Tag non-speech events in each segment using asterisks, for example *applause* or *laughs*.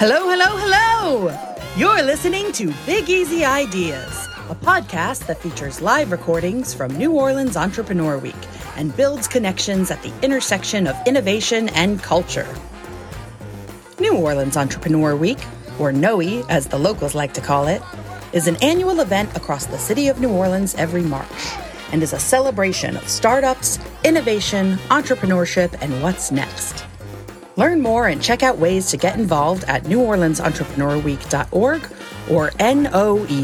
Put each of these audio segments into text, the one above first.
Hello, hello, hello! You're listening to Big Easy Ideas, a podcast that features live recordings from New Orleans Entrepreneur Week and builds connections at the intersection of innovation and culture. New Orleans Entrepreneur Week, or NOE as the locals like to call it, is an annual event across the city of New Orleans every March and is a celebration of startups, innovation, entrepreneurship, and what's next. Learn more and check out ways to get involved at neworleansentrepreneur.week.org or noew.org.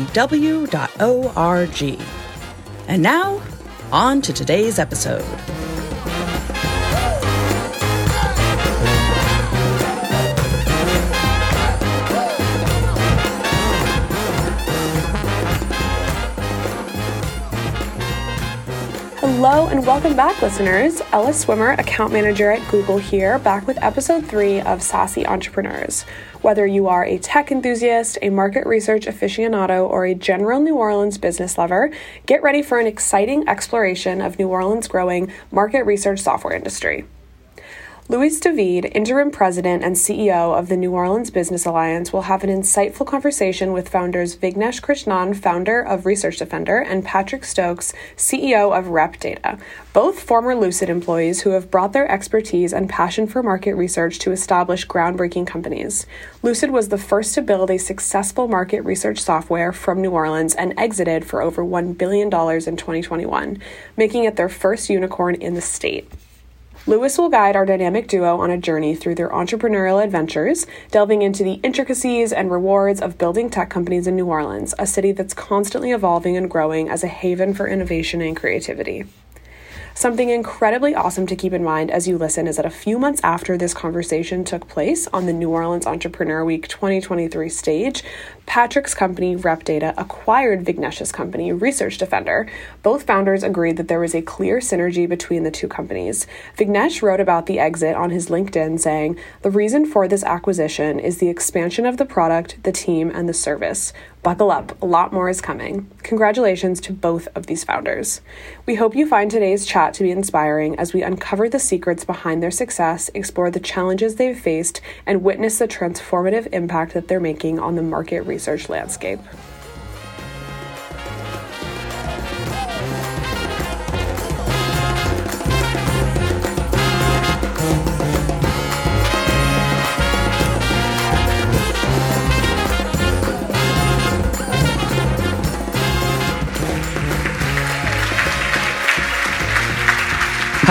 And now, on to today's episode. Hello and welcome back, listeners. Ella Swimmer, account manager at Google here, back with episode three of Sassy Entrepreneurs. Whether you are a tech enthusiast, a market research aficionado, or a general New Orleans business lover, get ready for an exciting exploration of New Orleans' growing market research software industry. Louis David, interim president and CEO of the New Orleans Business Alliance, will have an insightful conversation with founders Vignesh Krishnan, founder of Research Defender, and Patrick Stokes, CEO of Rep Data, both former Lucid employees who have brought their expertise and passion for market research to establish groundbreaking companies. Lucid was the first to build a successful market research software from New Orleans and exited for over $1 billion in 2021, making it their first unicorn in the state. Louis will guide our dynamic duo on a journey through their entrepreneurial adventures, delving into the intricacies and rewards of building tech companies in New Orleans, a city that's constantly evolving and growing as a haven for innovation and creativity. Something incredibly awesome to keep in mind as you listen is that a few months after this conversation took place on the New Orleans Entrepreneur Week 2023 stage, Patrick's company, RepData, acquired Vignesh's company, Research Defender. Both founders agreed that there was a clear synergy between the two companies. Vignesh wrote about the exit on his LinkedIn, saying, The reason for this acquisition is the expansion of the product, the team, and the service. Buckle up, a lot more is coming. Congratulations to both of these founders. We hope you find today's chat to be inspiring as we uncover the secrets behind their success, explore the challenges they've faced, and witness the transformative impact that they're making on the market research landscape.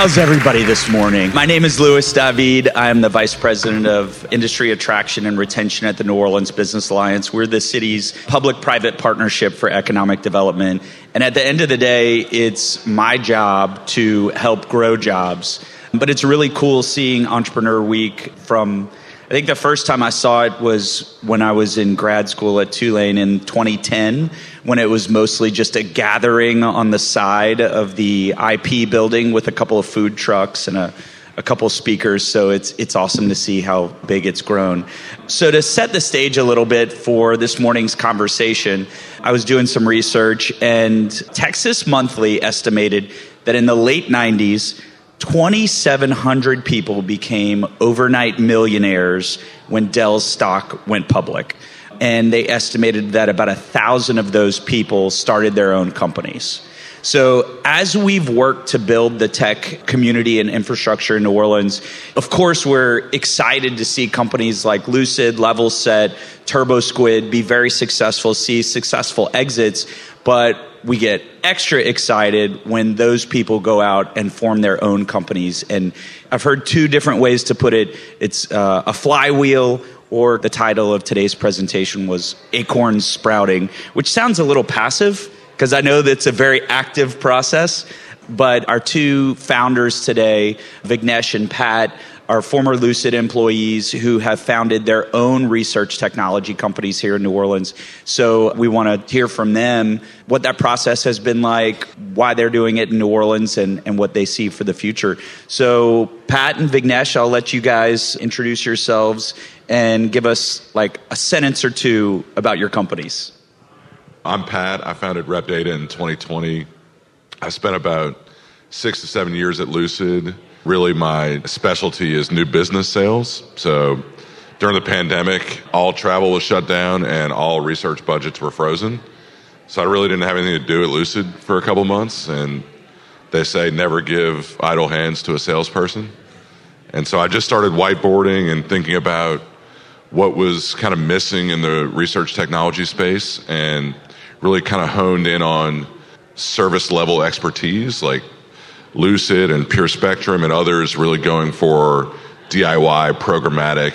How's everybody this morning? My name is Louis David. I am the Vice President of Industry Attraction and Retention at the New Orleans Business Alliance. We're the city's public private partnership for economic development. And at the end of the day, it's my job to help grow jobs. But it's really cool seeing Entrepreneur Week from I think the first time I saw it was when I was in grad school at Tulane in 2010, when it was mostly just a gathering on the side of the IP building with a couple of food trucks and a, a couple speakers. So it's, it's awesome to see how big it's grown. So to set the stage a little bit for this morning's conversation, I was doing some research and Texas Monthly estimated that in the late 90s, 2,700 people became overnight millionaires when Dell's stock went public. And they estimated that about a thousand of those people started their own companies. So, as we've worked to build the tech community and infrastructure in New Orleans, of course, we're excited to see companies like Lucid, Levelset, TurboSquid be very successful, see successful exits. But we get extra excited when those people go out and form their own companies. And I've heard two different ways to put it it's uh, a flywheel or the title of today's presentation was Acorns Sprouting, which sounds a little passive because I know that's a very active process. But our two founders today, Vignesh and Pat, are former Lucid employees who have founded their own research technology companies here in New Orleans. So we want to hear from them what that process has been like, why they're doing it in New Orleans, and, and what they see for the future. So, Pat and Vignesh, I'll let you guys introduce yourselves and give us like a sentence or two about your companies. I'm Pat. I founded RepData in 2020. I spent about six to seven years at Lucid. Really, my specialty is new business sales. So, during the pandemic, all travel was shut down and all research budgets were frozen. So I really didn't have anything to do at Lucid for a couple months. And they say never give idle hands to a salesperson. And so I just started whiteboarding and thinking about what was kind of missing in the research technology space and really kind of honed in on service level expertise like Lucid and Pure Spectrum and others really going for DIY programmatic.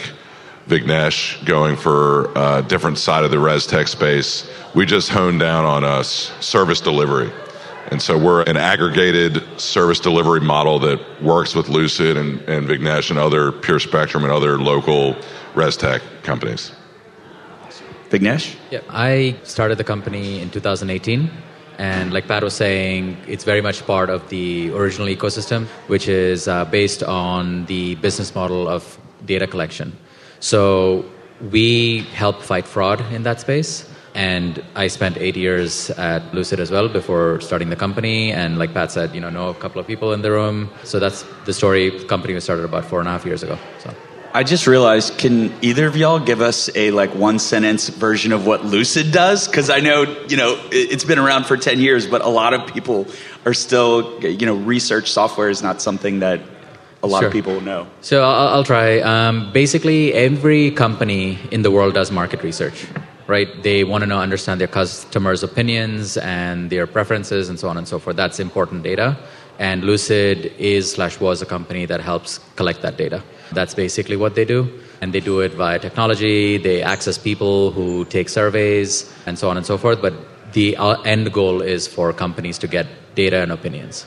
Vignesh going for a different side of the res tech space. We just honed down on us service delivery. And so we're an aggregated service delivery model that works with Lucid and, and Vignesh and other Pure Spectrum and other local res tech companies. Vignesh? Yeah, I started the company in 2018. And like Pat was saying, it's very much part of the original ecosystem, which is uh, based on the business model of data collection. So we help fight fraud in that space. And I spent eight years at Lucid as well before starting the company. And like Pat said, you know, know a couple of people in the room. So that's the story. The company was started about four and a half years ago. So. I just realized, can either of y'all give us a like one sentence version of what Lucid does? Because I know, you know, it's been around for 10 years, but a lot of people are still, you know, research software is not something that a lot sure. of people know. So I'll, I'll try. Um, basically, every company in the world does market research, right? They want to know, understand their customers' opinions and their preferences and so on and so forth. That's important data. And Lucid is slash was a company that helps collect that data. That's basically what they do. And they do it via technology. They access people who take surveys and so on and so forth. But the uh, end goal is for companies to get data and opinions.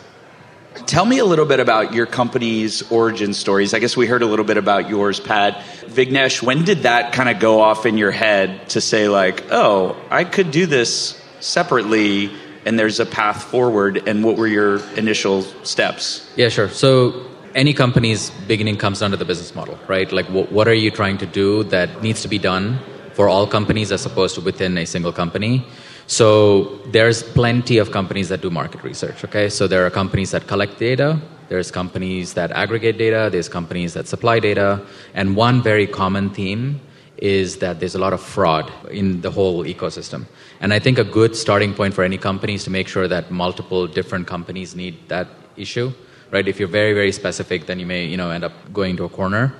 Tell me a little bit about your company's origin stories. I guess we heard a little bit about yours, Pat. Vignesh, when did that kind of go off in your head to say, like, oh, I could do this separately and there's a path forward? And what were your initial steps? Yeah, sure. So any company's beginning comes down to the business model, right? Like, wh- what are you trying to do that needs to be done for all companies as opposed to within a single company? So there's plenty of companies that do market research. Okay, so there are companies that collect data. There's companies that aggregate data. There's companies that supply data. And one very common theme is that there's a lot of fraud in the whole ecosystem. And I think a good starting point for any company is to make sure that multiple different companies need that issue right? If you're very, very specific, then you may, you know, end up going to a corner.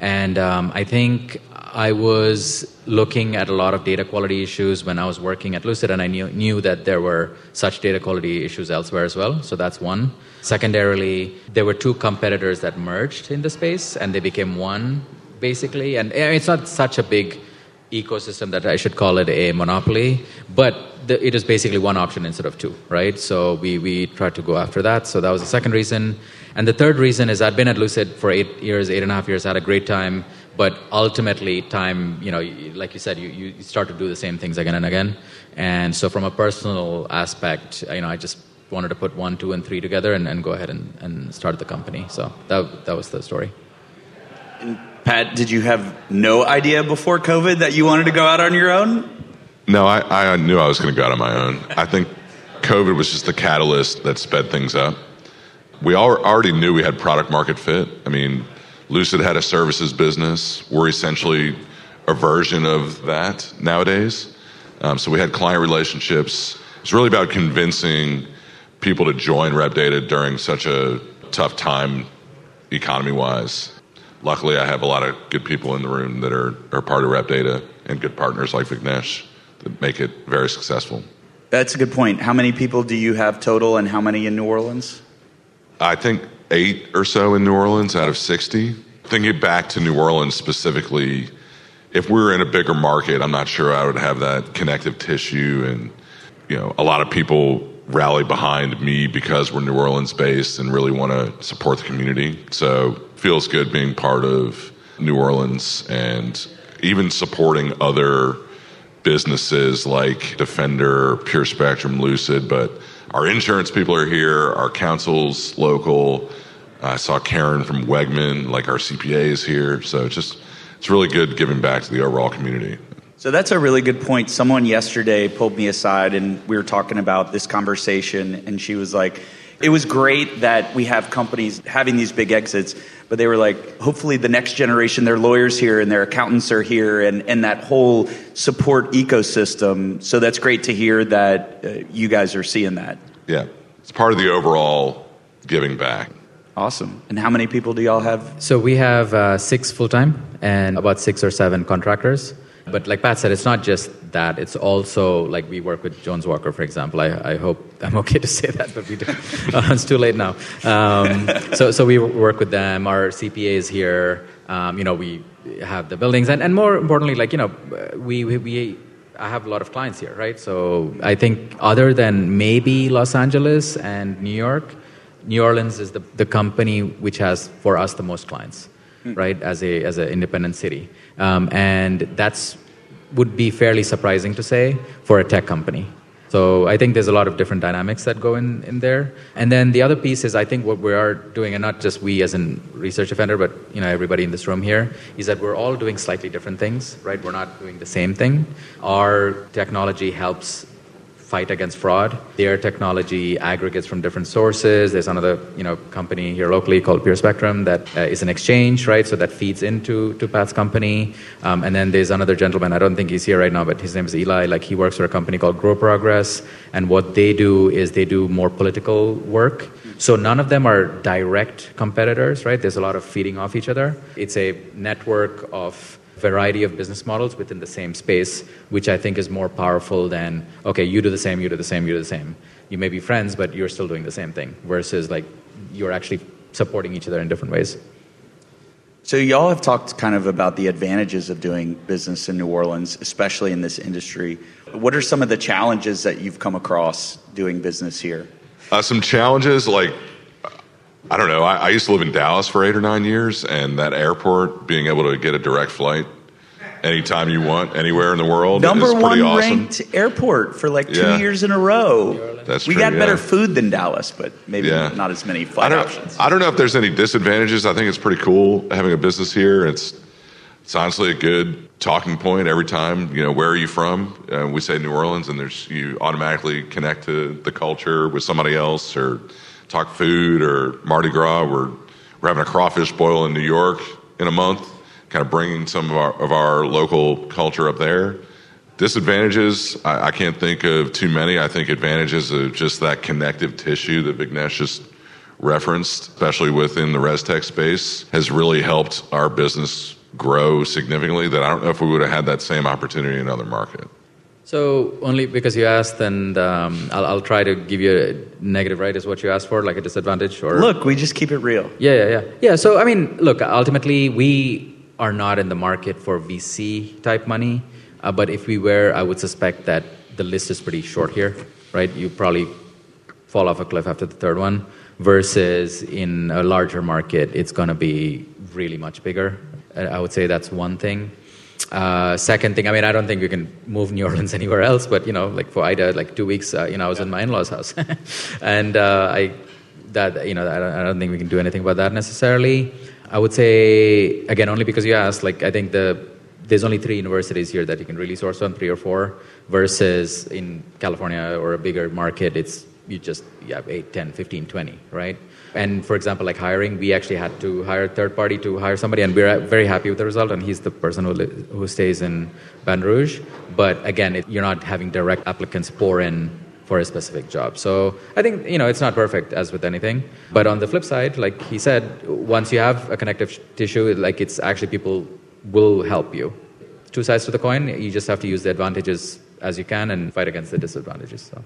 And um, I think I was looking at a lot of data quality issues when I was working at Lucid, and I knew, knew that there were such data quality issues elsewhere as well. So that's one. Secondarily, there were two competitors that merged in the space, and they became one, basically. And it's not such a big ecosystem that I should call it a monopoly, but the, it is basically one option instead of two, right? So we, we tried to go after that. So that was the second reason. And the third reason is I'd been at Lucid for eight years, eight and a half years, had a great time, but ultimately time, you know, like you said, you, you start to do the same things again and again. And so from a personal aspect, you know, I just wanted to put one, two, and three together and, and go ahead and, and start the company. So that, that was the story. And Pat, did you have no idea before COVID that you wanted to go out on your own? No, I, I knew I was going to go out on my own. I think COVID was just the catalyst that sped things up. We already knew we had product market fit. I mean, Lucid had a services business. We're essentially a version of that nowadays. Um, so we had client relationships. It's really about convincing people to join Rep Data during such a tough time, economy wise. Luckily, I have a lot of good people in the room that are, are part of Rep Data and good partners like Vignesh that make it very successful. That's a good point. How many people do you have total and how many in New Orleans? I think eight or so in New Orleans out of 60. Thinking back to New Orleans specifically, if we were in a bigger market, I'm not sure I would have that connective tissue. And, you know, a lot of people rally behind me because we're New Orleans based and really want to support the community. So feels good being part of New Orleans and even supporting other businesses like Defender, Pure Spectrum, Lucid, but our insurance people are here, our counsel's local. I saw Karen from Wegman, like our CPA is here. So it's just, it's really good giving back to the overall community. So that's a really good point. Someone yesterday pulled me aside and we were talking about this conversation, and she was like, It was great that we have companies having these big exits, but they were like, hopefully the next generation, their lawyers here and their accountants are here, and, and that whole support ecosystem. So that's great to hear that uh, you guys are seeing that. Yeah, it's part of the overall giving back. Awesome. And how many people do y'all have? So we have uh, six full time and about six or seven contractors. But like Pat said, it's not just that. It's also like we work with Jones Walker, for example. I, I hope I'm *laughs* okay to say that, but we do. *laughs* Uh, it's too late now. Um, so, so we work with them. Our CPA is here. Um, you know, we have the buildings, and, and more importantly, like you know, we, we, we I have a lot of clients here, right? So I think other than maybe Los Angeles and New York, New Orleans is the, the company which has for us the most clients, mm. right? As a as an independent city, um, and that's would be fairly surprising to say for a tech company. So I think there's a lot of different dynamics that go in, in there. And then the other piece is I think what we are doing, and not just we as a Research Defender, but you know everybody in this room here, is that we're all doing slightly different things, right? We're not doing the same thing. Our technology helps fight against fraud. Their technology aggregates from different sources. There's another you know company here locally called Pure Spectrum that uh, is an exchange, right? So that feeds into to Pat's company. Um, and then there's another gentleman. I don't think he's here right now, but his name is Eli. Like he works for a company called Grow Progress, and what they do is they do more political work. So none of them are direct competitors, right? There's a lot of feeding off each other. It's a network of variety of business models within the same space, which I think is more powerful than, okay, you do the same, you do the same, you do the same. You may be friends, but you're still doing the same thing, versus like you're actually supporting each other in different ways. So, y'all have talked kind of about the advantages of doing business in New Orleans, especially in this industry. What are some of the challenges that you've come across doing business here? Uh, some challenges like I don't know. I, I, used to live in Dallas for eight or nine years, and that airport, being able to get a direct flight anytime you want, anywhere in the world, number one awesome. ranked airport for like two yeah. years in a row. That's we true, got yeah. better food than Dallas, but maybe yeah. not as many flight I options. I don't know if there's any disadvantages. I think it's pretty cool having a business here. It's it's honestly a good talking point every time. You know, where are you from? Uh, we say New Orleans, and there's you automatically connect to the culture with somebody else or talk food or Mardi Gras. We're, we're having a crawfish boil in New York in a month, kind of bringing some of our, of our local culture up there. Disadvantages, I, I can't think of too many. I think advantages of just that connective tissue that Vignesh just referenced, especially within the ResTech space, has really helped our business grow significantly that I don't know if we would have had that same opportunity in another market. So only because you asked, and um, I'll, I'll, try to give you a negative, right? Is what you asked for, like a disadvantage, or look, we just keep it real. Yeah, yeah, yeah, yeah. So I mean, look, ultimately, we are not in the market for VC type money, uh, but if we were, I would suspect that the list is pretty short here, right? You probably fall off a cliff after the third one. Versus in a larger market, it's going to be really much bigger. I would say that's one thing. Uh, second thing, I mean, I don't think we can move New Orleans *laughs* anywhere else, but you know, like for Ida, like two weeks, uh, you know, I was in my in-laws' house, *laughs* and uh, I that you know, I don't, I don't, think we can do anything about that necessarily. I would say again, only because you asked, like I think the there's only three universities here that you can really source on, three or four, versus in California or a bigger market, it's you just you have 8, 10, 15, 20, right? And for example, like hiring, we actually had to hire a third party to hire somebody, and we're very happy with the result. And he's the person who, li- who stays in Baton Rouge. But again, it, you're not having direct applicants pour in for a specific job. So I think you know it's not perfect as with anything. But on the flip side, like he said, once you have a connective tissue, like it's actually people will help you. Two sides to the coin. You just have to use the advantages as you can and fight against the disadvantages. So.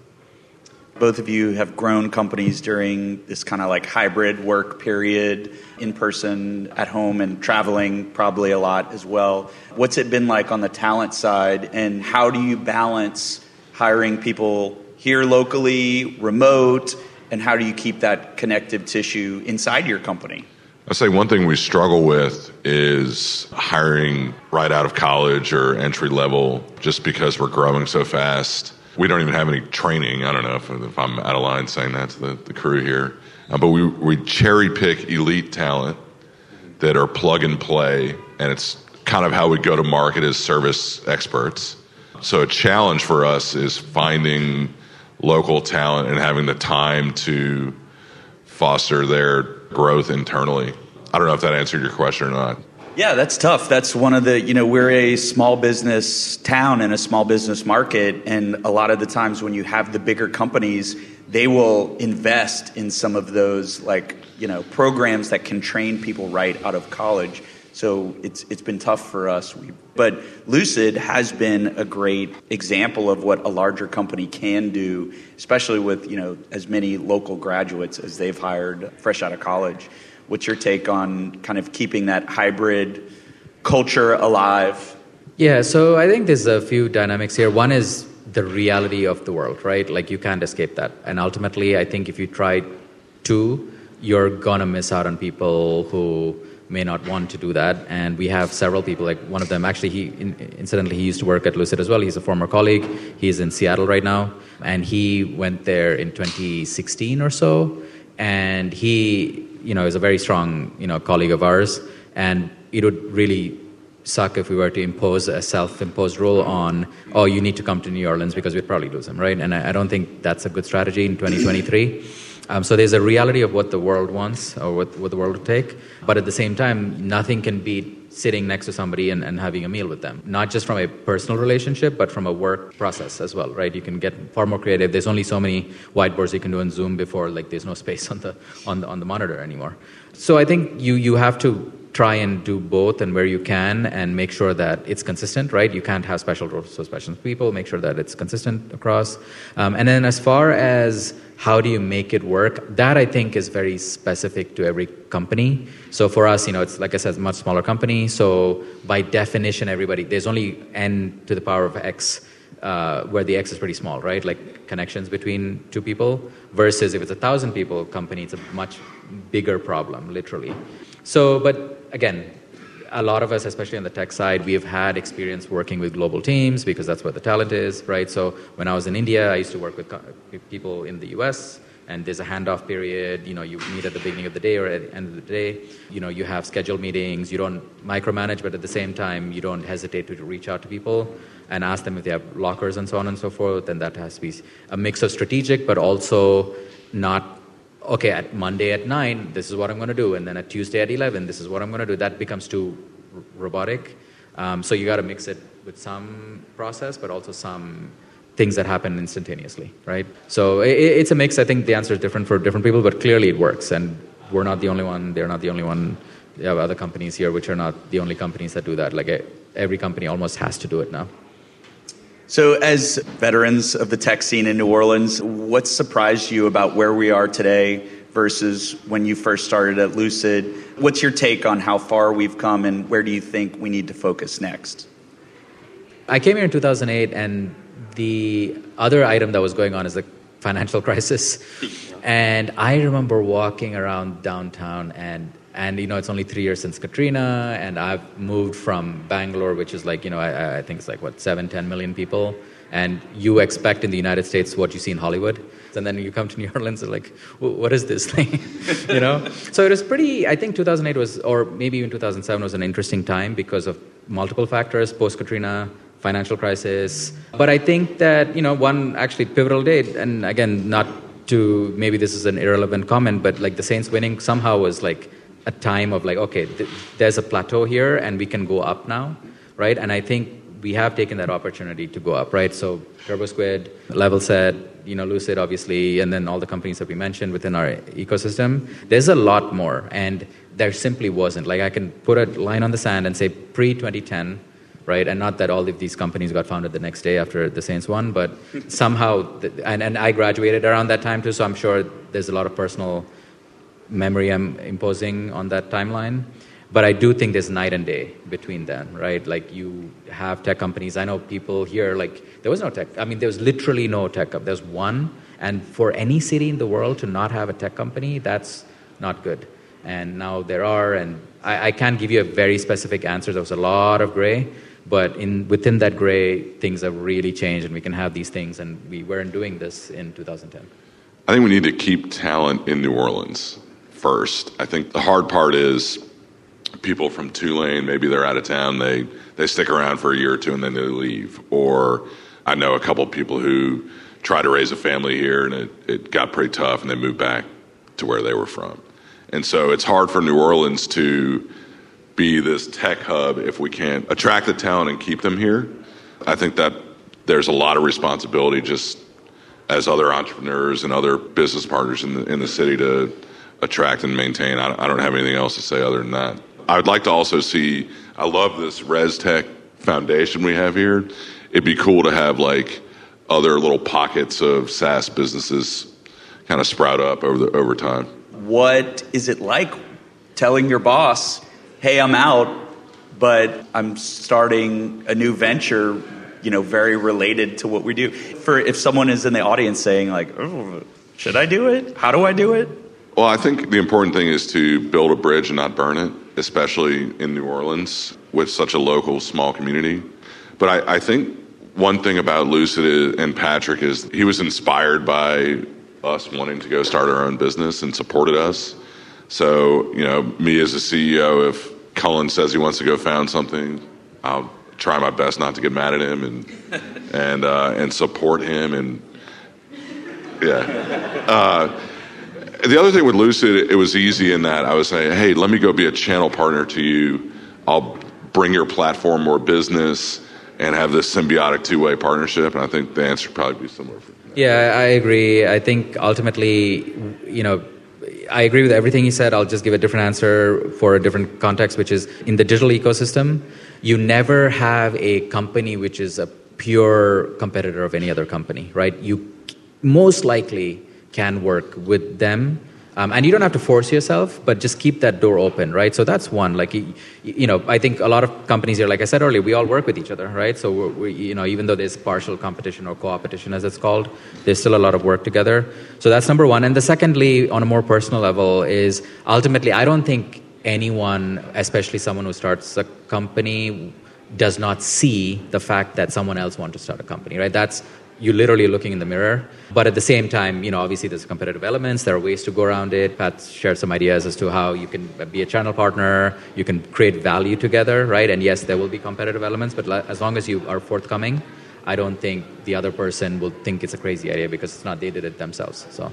Both of you have grown companies during this kind of like hybrid work period, in person, at home, and traveling probably a lot as well. What's it been like on the talent side, and how do you balance hiring people here locally, remote, and how do you keep that connective tissue inside your company? I say one thing we struggle with is hiring right out of college or entry level just because we're growing so fast we don't even have any training. I don't know if, if I'm out of line saying that to the, the crew here. Uh, but we, we cherry pick elite talent that are plug and play, and it's kind of how we go to market as service experts. So a challenge for us is finding local talent and having the time to foster their growth internally. I don't know if that answered your question or not. Yeah, that's tough. That's one of the, you know, we're a small business town and a small business market. And a lot of the times when you have the bigger companies, they will invest in some of those, like, you know, programs that can train people right out of college. So it's, it's been tough for us. But Lucid has been a great example of what a larger company can do, especially with, you know, as many local graduates as they've hired fresh out of college. What's your take on kind of keeping that hybrid culture alive? Yeah, so I think there's a few dynamics here. One is the reality of the world, right? Like you can't escape that. And ultimately, I think if you try to, you're gonna miss out on people who may not want to do that. And we have several people, like one of them, actually, he incidentally, he used to work at Lucid as well. He's a former colleague. He's in Seattle right now. And he went there in 2016 or so. And he you know, is a very strong, you know, colleague of ours, and it would really suck if we were to impose a self-imposed rule on, oh, you need to come to New Orleans because we'd probably lose him, right? And I, I don't think that's a good strategy in 2023. *coughs* Um, so there's a reality of what the world wants or what, what the world will take, but at the same time, nothing can beat sitting next to somebody and, and having a meal with them. Not just from a personal relationship, but from a work process as well, right? You can get far more creative. There's only so many whiteboards you can do in Zoom before like there's no space *laughs* on the on the on the monitor anymore. So I think you you have to try and do both and where you can and make sure that it's consistent, right? You can't have special roles for special people, make sure that it's consistent across. Um, and then as far as how do you make it work, that I think is very specific to every company. So for us, you know, it's like I said, much smaller company. So by definition, everybody, there's only n to the power of x. Uh, where the X is pretty small, right? Like connections between two people, versus if it's a thousand people company, it's a much bigger problem, literally. So, but again, a lot of us, especially on the tech side, we have had experience working with global teams because that's where the talent is, right? So when I was in India, I used to work with people in the US, and there's a handoff period. You know, you meet at the beginning of the day or at the end of the day. You know, you have scheduled meetings. You don't micromanage, but at the same time, you don't hesitate to reach out to people and ask them if they have lockers and so on and so forth. And that has to be a mix of strategic, but also not okay, at Monday at 9, this is what I'm going to do. And then at Tuesday at 11, this is what I'm going to do. That becomes too r- robotic. Um, so you got to mix it with some process, but also some things that happen instantaneously, right? So it, it's a mix. I think the answer is different for different people, but clearly it works. And we're not the only one. They're not the only one. You have other companies here which are not the only companies that do that. Like every company almost has to do it now. So, as veterans of the tech scene in New Orleans, what surprised you about where we are today versus when you first started at Lucid? What's your take on how far we've come and where do you think we need to focus next? I came here in 2008, and the other item that was going on is the financial *laughs* crisis. And I remember walking around downtown and and you know it's only three years since katrina and i've moved from bangalore which is like you know i, I think it's like what 7 10 million people. And you expect in the united states what you see in hollywood. And then you come to new orleans and like what is this thing? *laughs* You know? So it was pretty i think 2008 was or maybe even 2007 was an interesting time because of multiple factors post katrina financial crisis. But i think that you know one actually pivotal date and again not to maybe this is an irrelevant comment but like the saints winning somehow was like a time of like, okay, th- there's a plateau here and we can go up now, right? And I think we have taken that opportunity to go up, right? So TurboSquid, Levelset, you know, Lucid, obviously, and then all the companies that we mentioned within our ecosystem. There's a lot more, and there simply wasn't. Like I can put a line on the sand and say pre 2010, right? And not that all of these companies got founded the next day after the Saints won, but *laughs* somehow, and, and I graduated around that time too, so I'm sure there's a lot of personal memory I'm imposing on that timeline. But I do think there's night and day between them, right? Like you have tech companies. I know people here, like there was no tech. I mean, there was literally no tech. Up. There's one, and for any city in the world to not have a tech company, that's not good. And now there are, and I, I can't give you a very specific answer. There was a lot of gray, but in within that gray, things have really changed, and we can have these things. And we weren't doing this in 2010. I think we need to keep talent in New Orleans first. I think the hard part is people from Tulane, maybe they're out of town, they, they stick around for a year or two and then they leave. Or I know a couple people who try to raise a family here and it, it got pretty tough and they moved back to where they were from. And so it's hard for New Orleans to be this tech hub if we can't attract the talent and keep them here. I think that there's a lot of responsibility just as other entrepreneurs and other business partners in the, in the city to attract and maintain. I, don't have anything else to say other than that. I would like to also see, I love this ResTech foundation we have here. It'd be cool to have like other little pockets of SaaS businesses kind of sprout up over the, over time. What is it like telling your boss, "Hey, I'm out, but I'm starting a new venture, you know, very related to what we do." For if someone is in the audience saying like, "Oh, should I do it? How do I do it?" Well, I think the important thing is to build a bridge and not burn it, especially in New Orleans with such a local, small community. But I, I think one thing about Lucid and Patrick is he was inspired by us wanting to go start our own business and supported us. So, you know, me as a CEO, if Cullen says he wants to go found something, I'll try my best not to get mad at him and *laughs* and uh, and support him and yeah. Uh, the other thing with Lucid, it was easy in that I was saying, hey, let me go be a channel partner to you. I'll bring your platform more business and have this symbiotic two way partnership. And I think the answer would probably be similar. Yeah, I agree. I think ultimately, you know, I agree with everything he said. I'll just give a different answer for a different context, which is in the digital ecosystem, you never have a company which is a pure competitor of any other company, right? You most likely can work with them um, and you don't have to force yourself, but just keep that door open, right? So that's one. Like, you, you know, I think a lot of companies here, like I said earlier, we all work with each other, right? So, we're, we, you know, even though there's partial competition or co-opetition, as it's called, there's still a lot of work together. So that's number one. And the secondly, on a more personal level, is ultimately, I don't think anyone, especially someone who starts a company, does not see the fact that someone else wants to start a company, right? That's you're literally looking in the mirror. But at the same time, you know, obviously there's competitive elements. There are ways to go around it. Pat shared some ideas as to how you can be a channel partner. You can create value together, right? And yes, there will be competitive elements, but as long as you are forthcoming, I don't think the other person will think it's a crazy idea because it's not they did it themselves. So,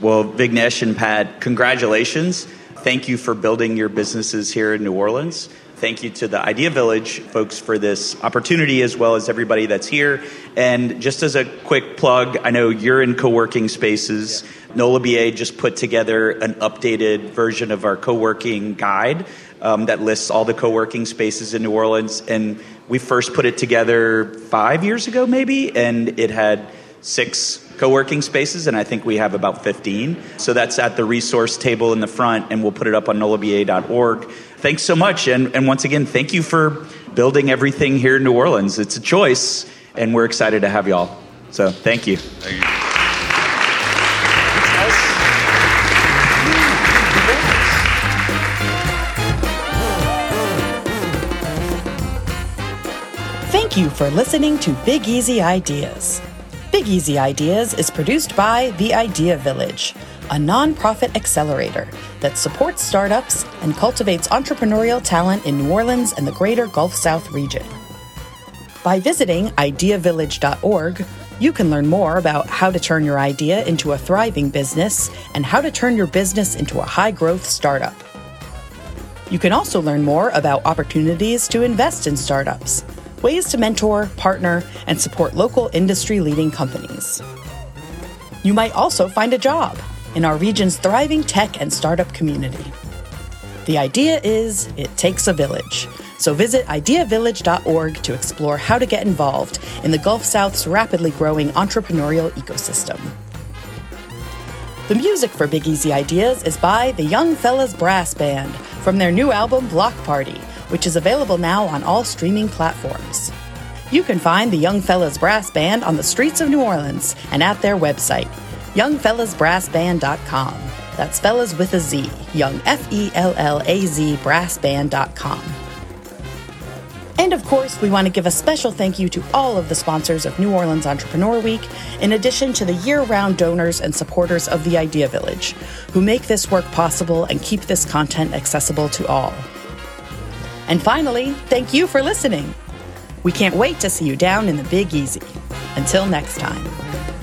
well, Vignesh and Pat, congratulations. Thank you for building your businesses here in New Orleans. Thank you to the Idea Village folks for this opportunity, as well as everybody that's here. And just as a quick plug, I know you're in co working spaces. NOLA BA just put together an updated version of our co working guide um, that lists all the co working spaces in New Orleans. And we first put it together five years ago, maybe, and it had six co-working spaces and i think we have about 15 so that's at the resource table in the front and we'll put it up on nolaba.org thanks so much. And, and once again, thank you for building everything here in New Orleans. It's a choice, and we're excited to have y'all. So thank you. Thank you. Thank you for listening to Big Easy Ideas. Big Easy Ideas is produced by The Idea Village a nonprofit accelerator that supports startups and cultivates entrepreneurial talent in New Orleans and the greater Gulf South region. By visiting ideavillage.org, you can learn more about how to turn your idea into a thriving business and how to turn your business into a high growth startup. You can also learn more about opportunities to invest in startups, ways to mentor, partner, and support local industry leading companies. You might also find a job in our region's thriving tech and startup community. The idea is it takes a village. So visit ideavillage.org to explore how to get involved in the Gulf South's rapidly growing entrepreneurial ecosystem. The music for Big Easy Ideas is by the Young Fellas Brass Band from their new album Block Party, which is available now on all streaming platforms. You can find the Young Fellas Brass Band on the streets of New Orleans and at their website, youngfellasbrassband.com. That's fellas with a Z, young F E L L A Z brassband.com. And of course, we want to give a special thank you to all of the sponsors of New Orleans Entrepreneur Week, in addition to the year round donors and supporters of the Idea Village, who make this work possible and keep this content accessible to all. And finally, thank you for listening. We can't wait to see you down in the Big Easy. Until next time.